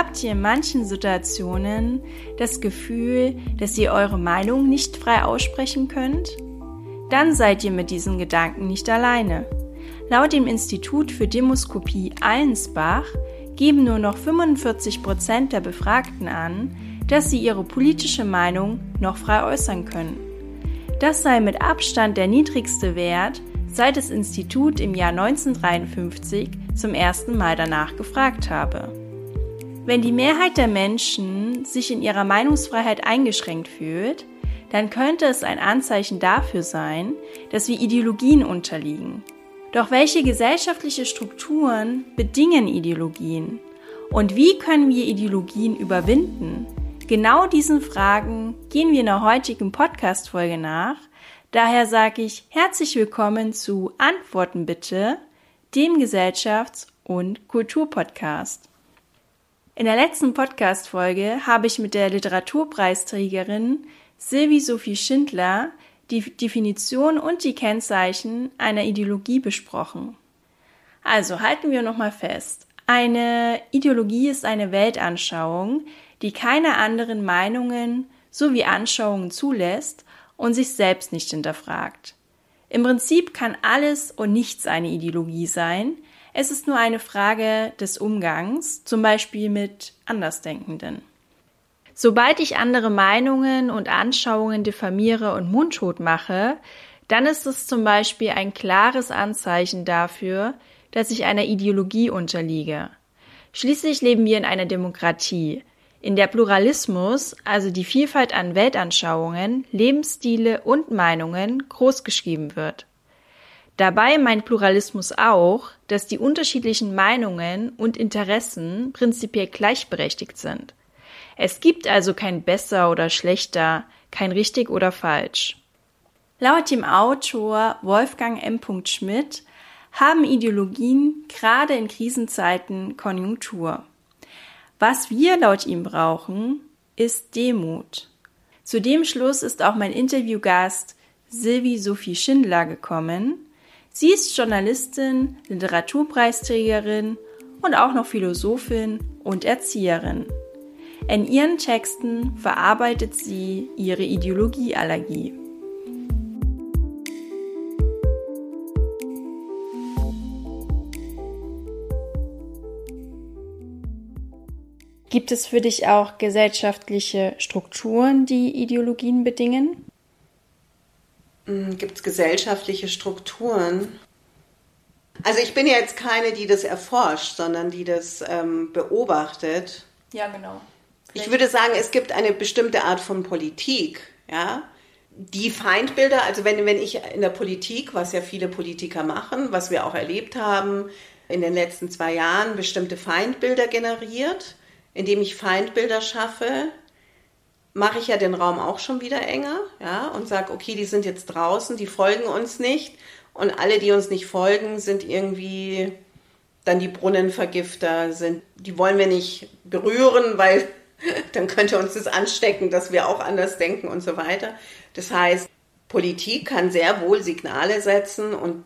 Habt ihr in manchen Situationen das Gefühl, dass ihr eure Meinung nicht frei aussprechen könnt? Dann seid ihr mit diesen Gedanken nicht alleine. Laut dem Institut für Demoskopie Allensbach geben nur noch 45 Prozent der Befragten an, dass sie ihre politische Meinung noch frei äußern können. Das sei mit Abstand der niedrigste Wert, seit das Institut im Jahr 1953 zum ersten Mal danach gefragt habe. Wenn die Mehrheit der Menschen sich in ihrer Meinungsfreiheit eingeschränkt fühlt, dann könnte es ein Anzeichen dafür sein, dass wir Ideologien unterliegen. Doch welche gesellschaftliche Strukturen bedingen Ideologien? Und wie können wir Ideologien überwinden? Genau diesen Fragen gehen wir in der heutigen Podcast-Folge nach. Daher sage ich herzlich willkommen zu Antworten bitte, dem Gesellschafts- und Kulturpodcast. In der letzten Podcast-Folge habe ich mit der Literaturpreisträgerin Sylvie Sophie Schindler die Definition und die Kennzeichen einer Ideologie besprochen. Also halten wir nochmal fest. Eine Ideologie ist eine Weltanschauung, die keine anderen Meinungen sowie Anschauungen zulässt und sich selbst nicht hinterfragt. Im Prinzip kann alles und nichts eine Ideologie sein. Es ist nur eine Frage des Umgangs, zum Beispiel mit Andersdenkenden. Sobald ich andere Meinungen und Anschauungen diffamiere und mundtot mache, dann ist es zum Beispiel ein klares Anzeichen dafür, dass ich einer Ideologie unterliege. Schließlich leben wir in einer Demokratie, in der Pluralismus, also die Vielfalt an Weltanschauungen, Lebensstile und Meinungen großgeschrieben wird. Dabei meint Pluralismus auch, dass die unterschiedlichen Meinungen und Interessen prinzipiell gleichberechtigt sind. Es gibt also kein besser oder schlechter, kein richtig oder falsch. Laut dem Autor Wolfgang M. Schmidt haben Ideologien gerade in Krisenzeiten Konjunktur. Was wir laut ihm brauchen, ist Demut. Zu dem Schluss ist auch mein Interviewgast Sylvie Sophie Schindler gekommen. Sie ist Journalistin, Literaturpreisträgerin und auch noch Philosophin und Erzieherin. In ihren Texten verarbeitet sie ihre Ideologieallergie. Gibt es für dich auch gesellschaftliche Strukturen, die Ideologien bedingen? Hm, Gibt es gesellschaftliche Strukturen? Also ich bin ja jetzt keine, die das erforscht, sondern die das ähm, beobachtet. Ja, genau. Ich würde sagen, es gibt eine bestimmte Art von Politik, ja. Die Feindbilder, also wenn, wenn ich in der Politik, was ja viele Politiker machen, was wir auch erlebt haben in den letzten zwei Jahren, bestimmte Feindbilder generiert, indem ich Feindbilder schaffe, mache ich ja den Raum auch schon wieder enger, ja, und sage, okay, die sind jetzt draußen, die folgen uns nicht und alle, die uns nicht folgen, sind irgendwie dann die Brunnenvergifter, sind, die wollen wir nicht berühren, weil dann könnte uns das anstecken, dass wir auch anders denken und so weiter. Das heißt, Politik kann sehr wohl Signale setzen und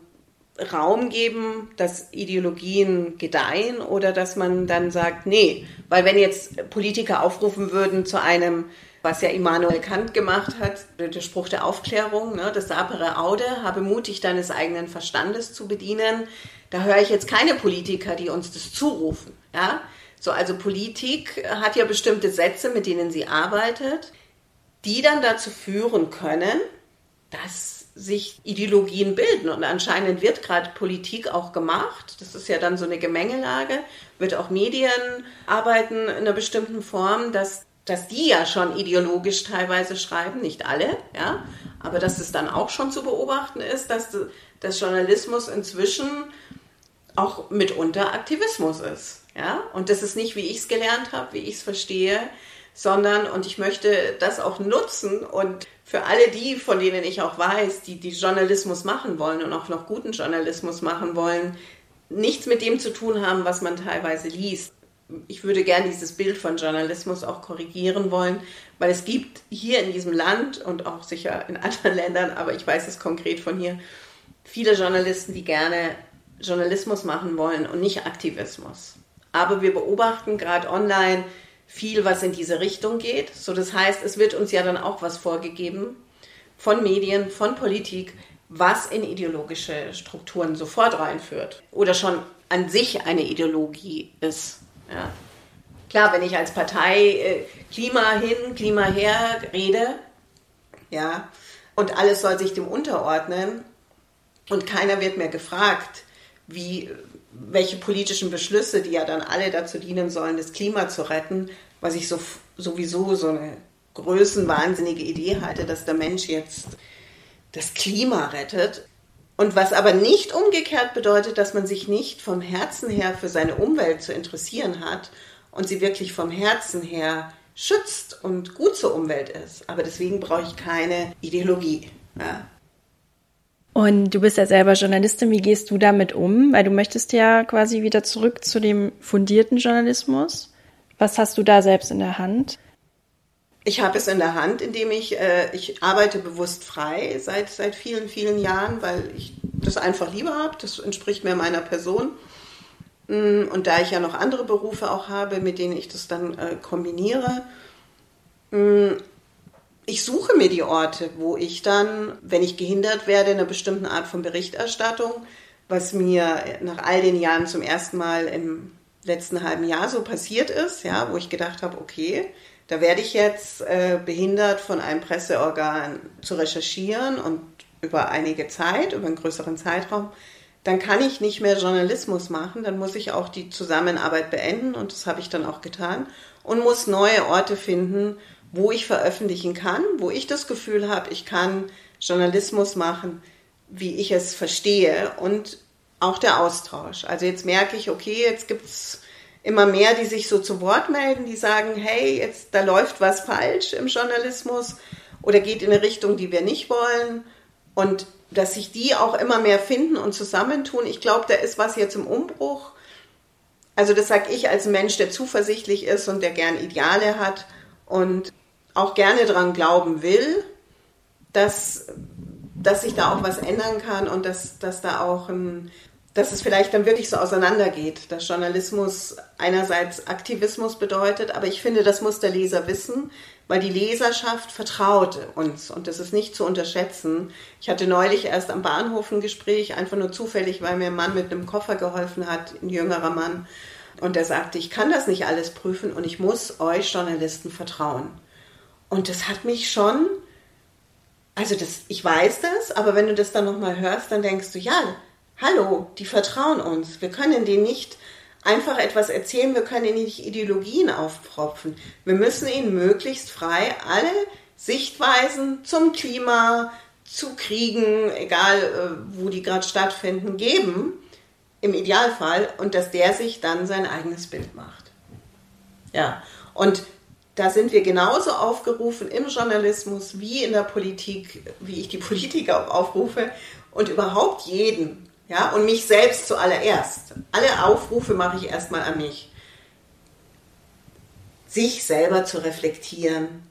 Raum geben, dass Ideologien gedeihen oder dass man dann sagt, nee, weil wenn jetzt Politiker aufrufen würden zu einem, was ja Immanuel Kant gemacht hat, der Spruch der Aufklärung, ne, das sapere Aude, habe mutig deines eigenen Verstandes zu bedienen, da höre ich jetzt keine Politiker, die uns das zurufen, ja, so, also Politik hat ja bestimmte Sätze, mit denen sie arbeitet, die dann dazu führen können, dass sich Ideologien bilden. Und anscheinend wird gerade Politik auch gemacht. Das ist ja dann so eine Gemengelage. Wird auch Medien arbeiten in einer bestimmten Form, dass, dass die ja schon ideologisch teilweise schreiben, nicht alle, ja, aber dass es dann auch schon zu beobachten ist, dass, dass Journalismus inzwischen auch mitunter Aktivismus ist. Ja, und das ist nicht, wie ich es gelernt habe, wie ich es verstehe, sondern, und ich möchte das auch nutzen und für alle die, von denen ich auch weiß, die, die Journalismus machen wollen und auch noch guten Journalismus machen wollen, nichts mit dem zu tun haben, was man teilweise liest. Ich würde gerne dieses Bild von Journalismus auch korrigieren wollen, weil es gibt hier in diesem Land und auch sicher in anderen Ländern, aber ich weiß es konkret von hier, viele Journalisten, die gerne Journalismus machen wollen und nicht Aktivismus. Aber wir beobachten gerade online viel, was in diese Richtung geht. So, das heißt, es wird uns ja dann auch was vorgegeben von Medien, von Politik, was in ideologische Strukturen sofort reinführt oder schon an sich eine Ideologie ist. Ja. Klar, wenn ich als Partei äh, Klima hin, Klima her rede, ja, und alles soll sich dem unterordnen und keiner wird mehr gefragt, wie, welche politischen Beschlüsse, die ja dann alle dazu dienen sollen, das Klima zu retten, was ich so, sowieso so eine größenwahnsinnige Idee halte, dass der Mensch jetzt das Klima rettet. Und was aber nicht umgekehrt bedeutet, dass man sich nicht vom Herzen her für seine Umwelt zu interessieren hat und sie wirklich vom Herzen her schützt und gut zur Umwelt ist. Aber deswegen brauche ich keine Ideologie. Ja. Und du bist ja selber Journalistin. Wie gehst du damit um? Weil du möchtest ja quasi wieder zurück zu dem fundierten Journalismus. Was hast du da selbst in der Hand? Ich habe es in der Hand, indem ich, äh, ich arbeite bewusst frei seit, seit vielen, vielen Jahren, weil ich das einfach lieber habe. Das entspricht mir meiner Person. Mm, und da ich ja noch andere Berufe auch habe, mit denen ich das dann äh, kombiniere, mm, ich suche mir die Orte, wo ich dann, wenn ich gehindert werde in einer bestimmten Art von Berichterstattung, was mir nach all den Jahren zum ersten Mal im letzten halben Jahr so passiert ist, ja, wo ich gedacht habe, okay, da werde ich jetzt äh, behindert von einem Presseorgan zu recherchieren und über einige Zeit, über einen größeren Zeitraum, dann kann ich nicht mehr Journalismus machen, dann muss ich auch die Zusammenarbeit beenden und das habe ich dann auch getan und muss neue Orte finden, wo ich veröffentlichen kann, wo ich das Gefühl habe, ich kann Journalismus machen, wie ich es verstehe und auch der Austausch. Also jetzt merke ich, okay, jetzt gibt es immer mehr, die sich so zu Wort melden, die sagen, hey, jetzt da läuft was falsch im Journalismus oder geht in eine Richtung, die wir nicht wollen. Und dass sich die auch immer mehr finden und zusammentun. Ich glaube, da ist was jetzt im Umbruch. Also das sage ich als Mensch, der zuversichtlich ist und der gern Ideale hat und auch gerne daran glauben will, dass, dass sich da auch was ändern kann und dass, dass da auch ein, dass es vielleicht dann wirklich so auseinandergeht, dass Journalismus einerseits Aktivismus bedeutet, aber ich finde, das muss der Leser wissen, weil die Leserschaft vertraut uns und das ist nicht zu unterschätzen. Ich hatte neulich erst am Bahnhof ein Gespräch, einfach nur zufällig, weil mir ein Mann mit einem Koffer geholfen hat, ein jüngerer Mann, und der sagte, ich kann das nicht alles prüfen und ich muss euch Journalisten vertrauen. Und das hat mich schon, also das, ich weiß das, aber wenn du das dann nochmal hörst, dann denkst du, ja, Hallo, die vertrauen uns. Wir können denen nicht einfach etwas erzählen, wir können ihnen nicht Ideologien aufpropfen. Wir müssen ihnen möglichst frei alle Sichtweisen zum Klima, zu Kriegen, egal äh, wo die gerade stattfinden, geben, im Idealfall, und dass der sich dann sein eigenes Bild macht. Ja, und da sind wir genauso aufgerufen im Journalismus wie in der Politik, wie ich die Politiker aufrufe und überhaupt jeden, ja, und mich selbst zuallererst. Alle Aufrufe mache ich erstmal an mich. Sich selber zu reflektieren.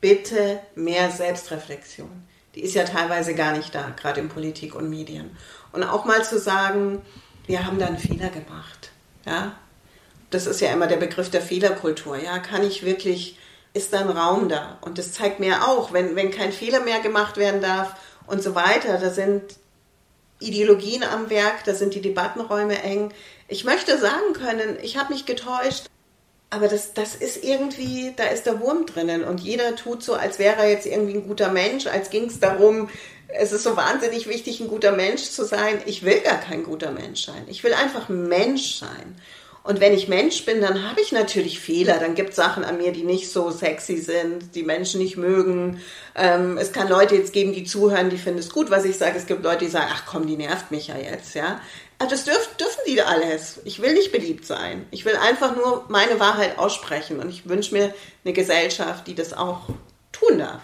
Bitte mehr Selbstreflexion. Die ist ja teilweise gar nicht da, gerade in Politik und Medien. Und auch mal zu sagen, wir haben da einen Fehler gemacht. Ja? Das ist ja immer der Begriff der Fehlerkultur. Ja, kann ich wirklich, ist da ein Raum da? Und das zeigt mir auch, wenn, wenn kein Fehler mehr gemacht werden darf und so weiter, da sind Ideologien am Werk, da sind die Debattenräume eng. Ich möchte sagen können, ich habe mich getäuscht, aber das, das ist irgendwie, da ist der Wurm drinnen und jeder tut so, als wäre er jetzt irgendwie ein guter Mensch, als ging es darum, es ist so wahnsinnig wichtig, ein guter Mensch zu sein. Ich will gar kein guter Mensch sein. Ich will einfach ein Mensch sein. Und wenn ich Mensch bin, dann habe ich natürlich Fehler. Dann gibt es Sachen an mir, die nicht so sexy sind, die Menschen nicht mögen. Ähm, es kann Leute jetzt geben, die zuhören, die finden es gut, was ich sage. Es gibt Leute, die sagen, ach komm, die nervt mich ja jetzt, ja. Also das dürf, dürfen die alles. Ich will nicht beliebt sein. Ich will einfach nur meine Wahrheit aussprechen. Und ich wünsche mir eine Gesellschaft, die das auch tun darf.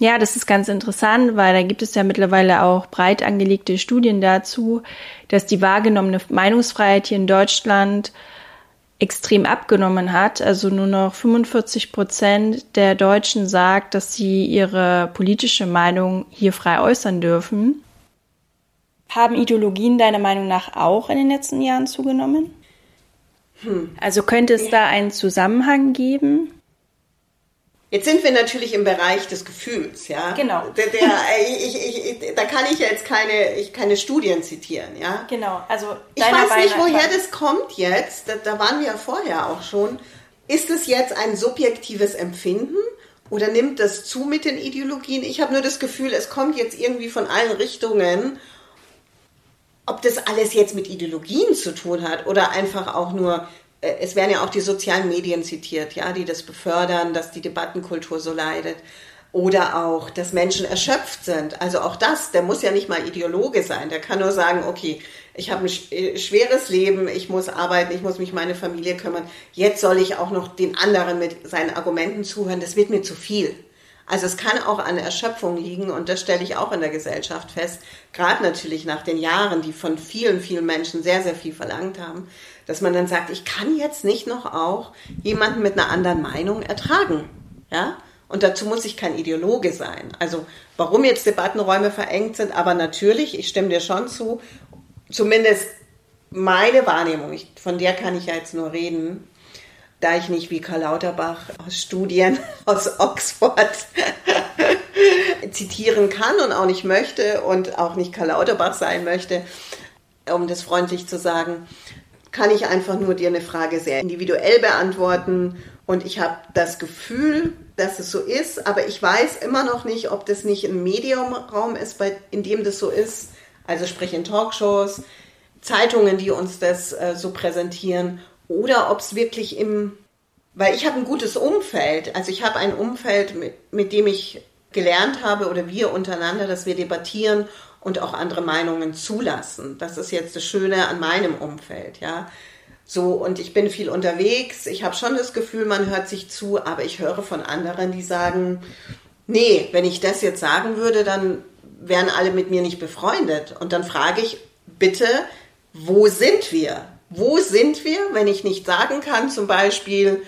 Ja, das ist ganz interessant, weil da gibt es ja mittlerweile auch breit angelegte Studien dazu, dass die wahrgenommene Meinungsfreiheit hier in Deutschland extrem abgenommen hat. Also nur noch 45 Prozent der Deutschen sagt, dass sie ihre politische Meinung hier frei äußern dürfen. Haben Ideologien deiner Meinung nach auch in den letzten Jahren zugenommen? Hm. Also könnte es da einen Zusammenhang geben? Jetzt sind wir natürlich im Bereich des Gefühls, ja. Genau. Der, der, ich, ich, ich, da kann ich jetzt keine, ich, keine Studien zitieren, ja. Genau. Also ich weiß nicht, woher das kommt jetzt. Da, da waren wir ja vorher auch schon. Ist es jetzt ein subjektives Empfinden oder nimmt das zu mit den Ideologien? Ich habe nur das Gefühl, es kommt jetzt irgendwie von allen Richtungen. Ob das alles jetzt mit Ideologien zu tun hat oder einfach auch nur äh, es werden ja auch die sozialen Medien zitiert, ja, die das befördern, dass die Debattenkultur so leidet. Oder auch, dass Menschen erschöpft sind. Also auch das, der muss ja nicht mal Ideologe sein. Der kann nur sagen, okay, ich habe ein äh, schweres Leben, ich muss arbeiten, ich muss mich um meine Familie kümmern. Jetzt soll ich auch noch den anderen mit seinen Argumenten zuhören. Das wird mir zu viel. Also es kann auch an Erschöpfung liegen und das stelle ich auch in der Gesellschaft fest. Gerade natürlich nach den Jahren, die von vielen, vielen Menschen sehr, sehr viel verlangt haben, dass man dann sagt, ich kann jetzt nicht noch auch jemanden mit einer anderen Meinung ertragen. Ja? Und dazu muss ich kein Ideologe sein. Also warum jetzt Debattenräume verengt sind, aber natürlich, ich stimme dir schon zu, zumindest meine Wahrnehmung, ich, von der kann ich ja jetzt nur reden, da ich nicht wie Karl Lauterbach aus Studien aus Oxford zitieren kann und auch nicht möchte und auch nicht Karl Lauterbach sein möchte, um das freundlich zu sagen, kann ich einfach nur dir eine Frage sehr individuell beantworten. Und ich habe das Gefühl, dass es so ist, aber ich weiß immer noch nicht, ob das nicht ein Mediumraum ist, bei, in dem das so ist. Also sprich in Talkshows, Zeitungen, die uns das äh, so präsentieren, oder ob es wirklich im, weil ich habe ein gutes Umfeld. Also ich habe ein Umfeld, mit, mit dem ich gelernt habe oder wir untereinander, dass wir debattieren und auch andere Meinungen zulassen. Das ist jetzt das Schöne an meinem Umfeld, ja. So, und ich bin viel unterwegs. Ich habe schon das Gefühl, man hört sich zu, aber ich höre von anderen, die sagen, nee, wenn ich das jetzt sagen würde, dann wären alle mit mir nicht befreundet. Und dann frage ich, bitte, wo sind wir? Wo sind wir, wenn ich nicht sagen kann, zum Beispiel,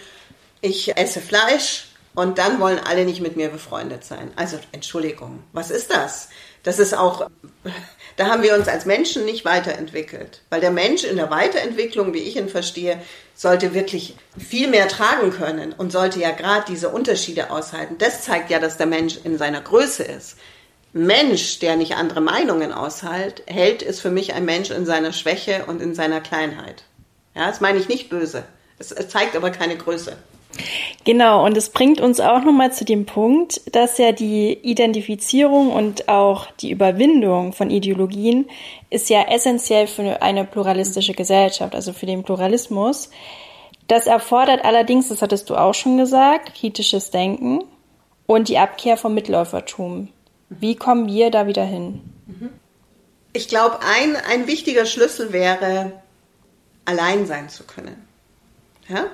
ich esse Fleisch und dann wollen alle nicht mit mir befreundet sein? Also, Entschuldigung, was ist das? Das ist auch, da haben wir uns als Menschen nicht weiterentwickelt. Weil der Mensch in der Weiterentwicklung, wie ich ihn verstehe, sollte wirklich viel mehr tragen können und sollte ja gerade diese Unterschiede aushalten. Das zeigt ja, dass der Mensch in seiner Größe ist. Mensch, der nicht andere Meinungen aushält, hält, ist für mich ein Mensch in seiner Schwäche und in seiner Kleinheit. Ja, das meine ich nicht böse. Es, zeigt aber keine Größe. Genau, und es bringt uns auch nochmal zu dem Punkt, dass ja die Identifizierung und auch die Überwindung von Ideologien ist ja essentiell für eine pluralistische Gesellschaft, also für den Pluralismus. Das erfordert allerdings, das hattest du auch schon gesagt, kritisches Denken und die Abkehr vom Mitläufertum. Wie kommen wir da wieder hin? Ich glaube, ein, ein wichtiger Schlüssel wäre, allein sein zu können. Ja?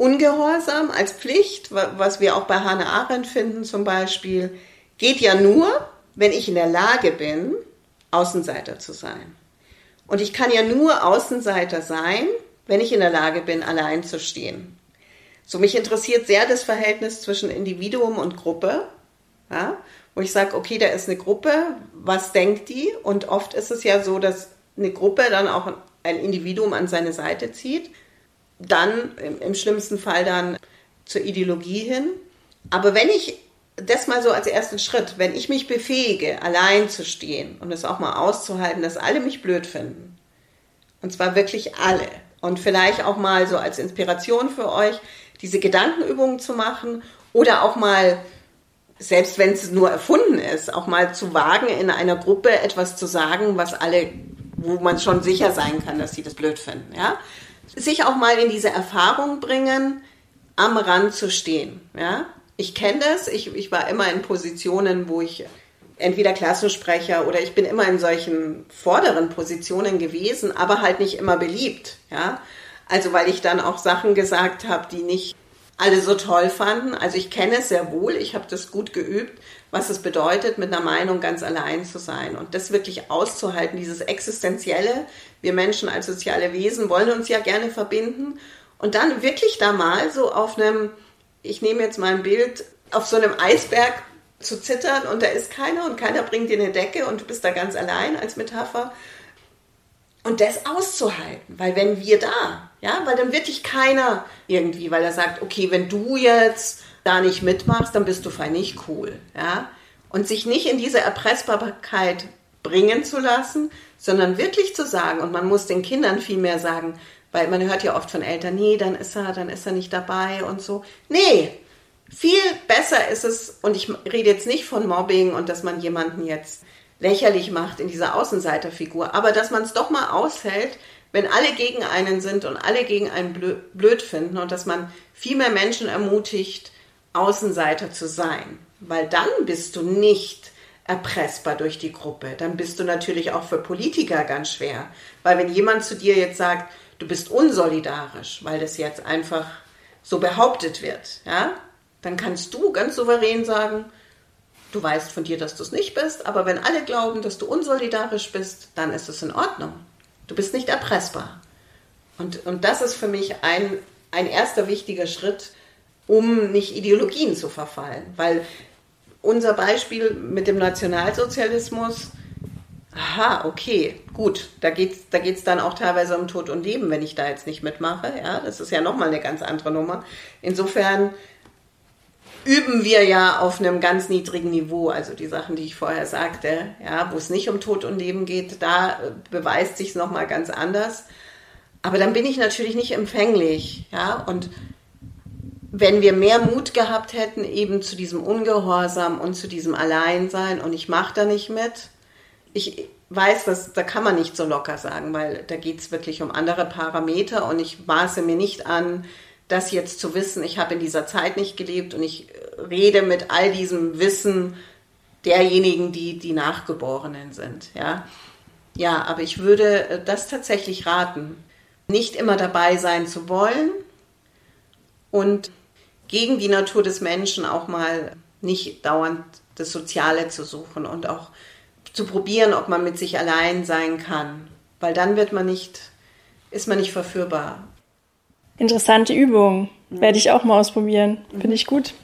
Ungehorsam als Pflicht, was wir auch bei Hannah Arendt finden zum Beispiel, geht ja nur, wenn ich in der Lage bin, Außenseiter zu sein. Und ich kann ja nur Außenseiter sein, wenn ich in der Lage bin, allein zu stehen. So, mich interessiert sehr das Verhältnis zwischen Individuum und Gruppe. Ja? wo ich sage, okay, da ist eine Gruppe, was denkt die? Und oft ist es ja so, dass eine Gruppe dann auch ein Individuum an seine Seite zieht, dann im, schlimmsten Fall dann zur Ideologie hin. Aber wenn ich das mal so als ersten Schritt, wenn ich mich befähige, allein zu stehen und es auch mal auszuhalten, dass alle mich blöd finden, und zwar wirklich alle, und vielleicht auch mal so als Inspiration für euch, diese Gedankenübungen zu machen oder auch mal selbst wenn es nur erfunden ist, auch mal zu wagen, in einer Gruppe etwas zu sagen, was alle, wo man schon sicher sein kann, dass sie das blöd finden, ja. Sich auch mal in diese Erfahrung bringen, am Rand zu stehen, ja. Ich kenne das, ich, ich war immer in Positionen, wo ich entweder Klassensprecher oder ich bin immer in solchen vorderen Positionen gewesen, aber halt nicht immer beliebt, ja. Also weil ich dann auch Sachen gesagt habe, die nicht alle so toll fanden. Also ich kenne es sehr wohl, ich habe das gut geübt, was es bedeutet, mit einer Meinung ganz allein zu sein und das wirklich auszuhalten, dieses Existenzielle. Wir Menschen als soziale Wesen wollen uns ja gerne verbinden und dann wirklich da mal so auf einem, ich nehme jetzt mal ein Bild, auf so einem Eisberg zu zittern und da ist keiner und keiner bringt dir eine Decke und du bist da ganz allein als Metapher Und das auszuhalten, weil wenn wir da, ja, weil dann wird dich keiner irgendwie, weil er sagt, okay, wenn du jetzt da nicht mitmachst, dann bist du fein nicht cool, ja. Und sich nicht in diese Erpressbarkeit bringen zu lassen, sondern wirklich zu sagen, und man muss den Kindern viel mehr sagen, weil man hört ja oft von Eltern, nee, dann ist er, dann ist er nicht dabei und so. Nee, viel besser ist es, und ich rede jetzt nicht von Mobbing und dass man jemanden jetzt lächerlich macht in dieser Außenseiterfigur, aber dass man es doch mal aushält, wenn alle gegen einen sind und alle gegen einen blöd finden und dass man viel mehr Menschen ermutigt, Außenseiter zu sein. Weil dann bist du nicht erpressbar durch die Gruppe. Dann bist du natürlich auch für Politiker ganz schwer. Weil wenn jemand zu dir jetzt sagt, du bist unsolidarisch, weil das jetzt einfach so behauptet wird, ja, dann kannst du ganz souverän sagen, du weißt von dir, dass du es nicht bist, aber wenn alle glauben, dass du unsolidarisch bist, dann ist es in Ordnung. Du bist nicht erpressbar. Und, und das ist für mich ein, ein erster wichtiger Schritt, um nicht Ideologien zu verfallen. Weil unser Beispiel mit dem Nationalsozialismus, aha, okay, gut, da geht es da geht's dann auch teilweise um Tod und Leben, wenn ich da jetzt nicht mitmache. Ja, das ist ja nochmal eine ganz andere Nummer. Insofern üben wir ja auf einem ganz niedrigen Niveau. Also die Sachen, die ich vorher sagte, ja, wo es nicht um Tod und Leben geht, da beweist sich es nochmal ganz anders. Aber dann bin ich natürlich nicht empfänglich, ja, und wenn wir mehr Mut gehabt hätten, eben zu diesem Ungehorsam und zu diesem Alleinsein und ich mache da nicht mit, ich weiß, dass da kann man nicht so locker sagen, weil da geht es wirklich um andere Parameter und ich maße mir nicht an, das jetzt zu wissen, ich habe in dieser Zeit nicht gelebt und ich rede mit all diesem Wissen derjenigen, die die Nachgeborenen sind, ja. Ja, aber ich würde äh, das tatsächlich raten, nicht immer dabei sein zu wollen und gegen die Natur des Menschen auch mal nicht dauernd das Soziale zu suchen und auch zu probieren, ob man mit sich allein sein kann, weil dann wird man nicht, ist man nicht verführbar. Interessante Übung, werde ich auch mal ausprobieren, finde ich gut.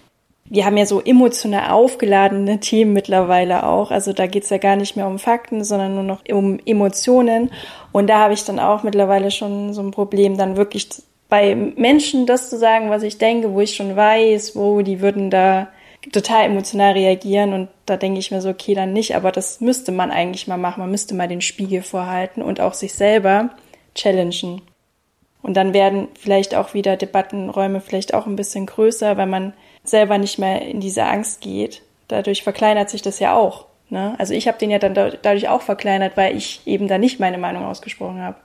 Wir haben ja so emotional aufgeladene Themen mittlerweile auch. Also da geht es ja gar nicht mehr um Fakten, sondern nur noch um Emotionen. Und da habe ich dann auch mittlerweile schon so ein Problem, dann wirklich bei Menschen das zu sagen, was ich denke, wo ich schon weiß, wo die würden da total emotional reagieren und da denke ich mir so, okay, dann nicht, aber das müsste man eigentlich mal machen. Man müsste mal den Spiegel vorhalten und auch sich selber challengen. Und dann werden vielleicht auch wieder Debattenräume vielleicht auch ein bisschen größer, weil man selber nicht mehr in diese Angst geht. Dadurch verkleinert sich das ja auch. Ne? Also ich habe den ja dann dadurch auch verkleinert, weil ich eben da nicht meine Meinung ausgesprochen habe.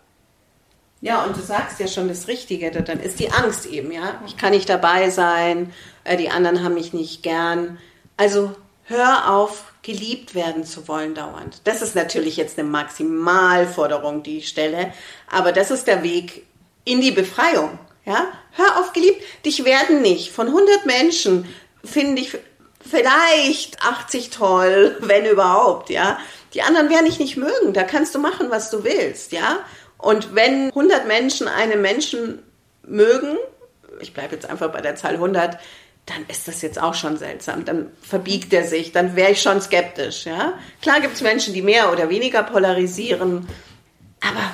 Ja, und du sagst ja schon das Richtige, dann ist die Angst eben, ja. Ich kann nicht dabei sein, äh, die anderen haben mich nicht gern. Also hör auf, geliebt werden zu wollen dauernd. Das ist natürlich jetzt eine Maximalforderung, die ich stelle, aber das ist der Weg in die Befreiung, ja. Hör auf, geliebt. Dich werden nicht von 100 Menschen finden dich vielleicht 80 toll, wenn überhaupt, ja. Die anderen werden dich nicht mögen. Da kannst du machen, was du willst, ja. Und wenn 100 Menschen einen Menschen mögen, ich bleibe jetzt einfach bei der Zahl 100, dann ist das jetzt auch schon seltsam. Dann verbiegt er sich, dann wäre ich schon skeptisch. Ja? Klar gibt es Menschen, die mehr oder weniger polarisiere, aber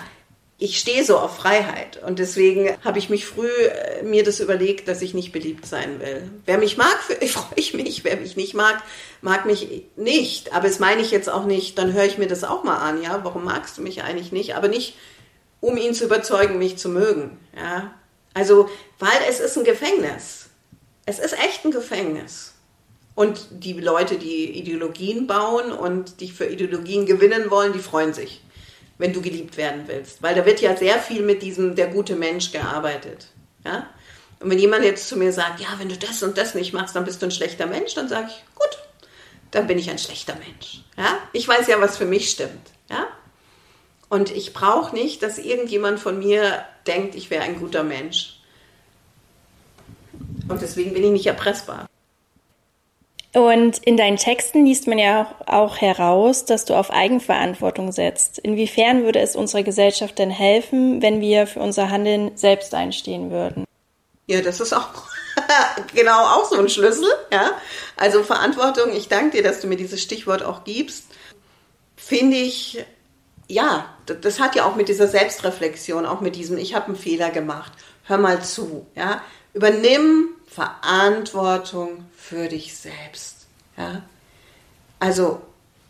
ich stehe so auf Freiheit und deswegen habe ich mich früh äh, mir das überlegt, dass ich nicht beliebt sein will. Wer mich mag, freue ich mich. Wer mich nicht mag, mag mich nicht. Aber das meine ich jetzt auch nicht, dann höre ich mir das auch mal an. Ja, warum magst du mich eigentlich nicht? Aber nicht um ihn zu überzeugen, mich zu mögen. Ja? Also, weil es ist ein Gefängnis. Es ist echt ein Gefängnis. Und die Leute, die Ideologien bauen und dich für Ideologien gewinnen wollen, die freuen sich, wenn du geliebt werden willst. Weil da wird ja sehr viel mit diesem der gute Mensch gearbeitet. Ja? Und wenn jemand jetzt zu mir sagt, ja, wenn du das und das nicht machst, dann bist du ein schlechter Mensch, dann sage ich, gut, dann bin ich ein schlechter Mensch. Ja? Ich weiß ja, was für mich stimmt. Ja? Und ich brauche nicht, dass irgendjemand von mir denkt, ich wäre ein guter Mensch. Und deswegen bin ich nicht erpressbar. Und in deinen Texten liest man ja auch heraus, dass du auf Eigenverantwortung setzt. Inwiefern würde es unserer Gesellschaft denn helfen, wenn wir für unser Handeln selbst einstehen würden? Ja, das ist auch genau auch so ein Schlüssel. Ja? Also Verantwortung, ich danke dir, dass du mir dieses Stichwort auch gibst, finde ich ja, das hat ja auch mit dieser Selbstreflexion, auch mit diesem, ich habe einen Fehler gemacht, hör mal zu, ja, übernimm Verantwortung für dich selbst, ja. Also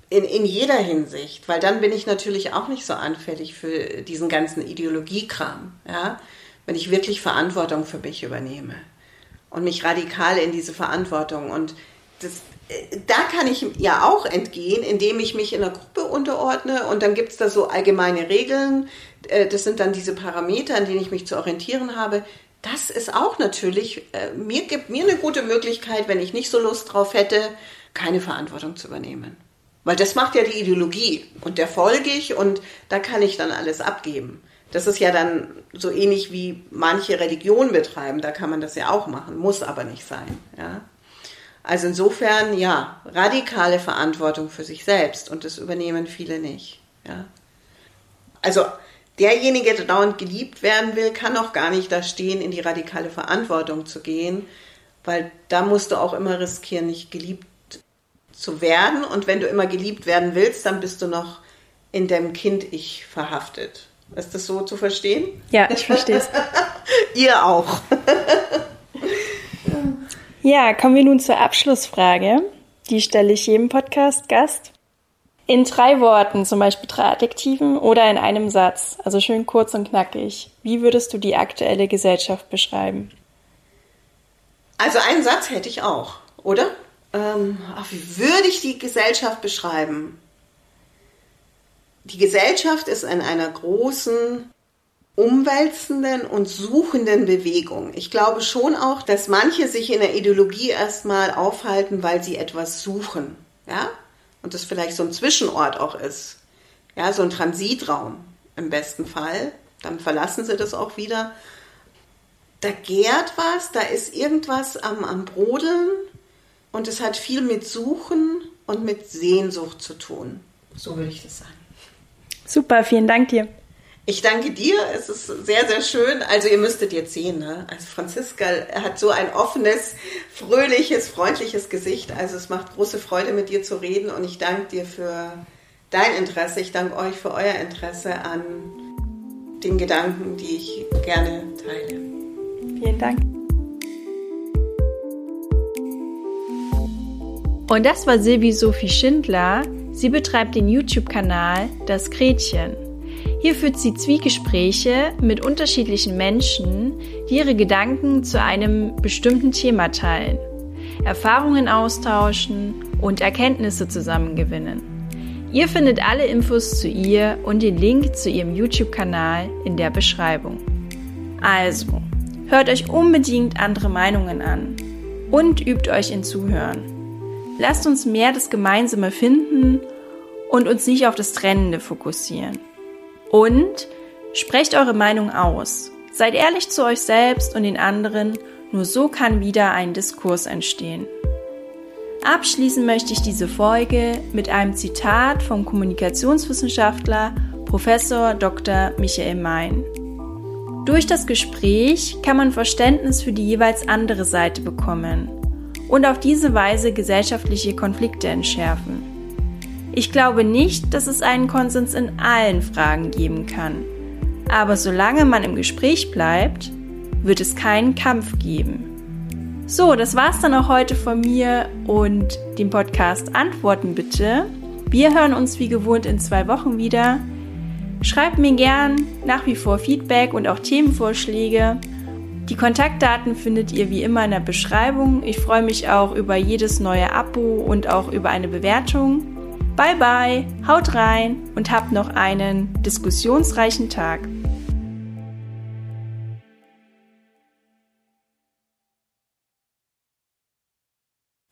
in, in jeder Hinsicht, weil dann bin ich natürlich auch nicht so anfällig für diesen ganzen Ideologiekram, ja, wenn ich wirklich Verantwortung für mich übernehme und mich radikal in diese Verantwortung und das, da kann ich ja auch entgehen, indem ich mich in einer Gruppe unterordne und dann gibt es da so allgemeine Regeln. Äh, das sind dann diese Parameter, an denen ich mich zu orientieren habe. Das ist auch natürlich, äh, mir gibt mir eine gute Möglichkeit, wenn ich nicht so Lust drauf hätte, keine Verantwortung zu übernehmen. Weil das macht ja die Ideologie und der folge ich und da kann ich dann alles abgeben. Das ist ja dann so ähnlich wie manche Religionen betreiben, da kann man das ja auch machen, muss aber nicht sein. Ja? Also insofern, ja, radikale Verantwortung für sich selbst und das übernehmen viele nicht. Ja. Also derjenige, der dauernd geliebt werden will, kann auch gar nicht da stehen, in die radikale Verantwortung zu gehen, weil da musst du auch immer riskieren, nicht geliebt zu werden. Und wenn du immer geliebt werden willst, dann bist du noch in dem Kind-Ich verhaftet. Ist das so zu verstehen? Ja, ich verstehe es. Ihr auch. Ja, kommen wir nun zur Abschlussfrage. Die stelle ich jedem Podcast-Gast. In drei Worten, zum Beispiel drei Adjektiven oder in einem Satz, also schön kurz und knackig. Wie würdest du die aktuelle Gesellschaft beschreiben? Also einen Satz hätte ich auch, oder? Ähm, ach, wie würde ich die Gesellschaft beschreiben? Die Gesellschaft ist in einer großen umwälzenden und suchenden Bewegung. Ich glaube schon auch, dass manche sich in der Ideologie erstmal aufhalten, weil sie etwas suchen, ja? Und das vielleicht so ein Zwischenort auch ist. Ja, so ein Transitraum im besten Fall. Dann verlassen sie das auch wieder. Da gärt was, da ist irgendwas am, am Brodeln und es hat viel mit Suchen und mit Sehnsucht zu tun. So würde ich das sagen. Super, vielen Dank dir. Ich danke dir. Es ist sehr, sehr schön. Also ihr müsstet jetzt sehen, ne? Also Franziska hat so ein offenes, fröhliches, freundliches Gesicht. Also es macht große Freude, mit dir zu reden. Und ich danke dir für dein Interesse. Ich danke euch für euer Interesse an den Gedanken, die ich gerne teile. Vielen Dank. Und das war Silvi Sophie Schindler. Sie betreibt den YouTube-Kanal Das Gretchen. Hier führt sie Zwiegespräche mit unterschiedlichen Menschen, die ihre Gedanken zu einem bestimmten Thema teilen, Erfahrungen austauschen und Erkenntnisse zusammengewinnen. Ihr findet alle Infos zu ihr und den Link zu ihrem YouTube-Kanal in der Beschreibung. Also, hört euch unbedingt andere Meinungen an und übt euch in Zuhören. Lasst uns mehr das Gemeinsame finden und uns nicht auf das Trennende fokussieren. Und sprecht eure Meinung aus. Seid ehrlich zu euch selbst und den anderen, nur so kann wieder ein Diskurs entstehen. Abschließen möchte ich diese Folge mit einem Zitat vom Kommunikationswissenschaftler Professor Dr. Michael Mein. Durch das Gespräch kann man Verständnis für die jeweils andere Seite bekommen und auf diese Weise gesellschaftliche Konflikte entschärfen. Ich glaube nicht, dass es einen Konsens in allen Fragen geben kann. Aber solange man im Gespräch bleibt, wird es keinen Kampf geben. So, das war's dann auch heute von mir und dem Podcast Antworten bitte. Wir hören uns wie gewohnt in zwei Wochen wieder. Schreibt mir gern nach wie vor Feedback und auch Themenvorschläge. Die Kontaktdaten findet ihr wie immer in der Beschreibung. Ich freue mich auch über jedes neue Abo und auch über eine Bewertung. Bye bye, haut rein und habt noch einen diskussionsreichen Tag.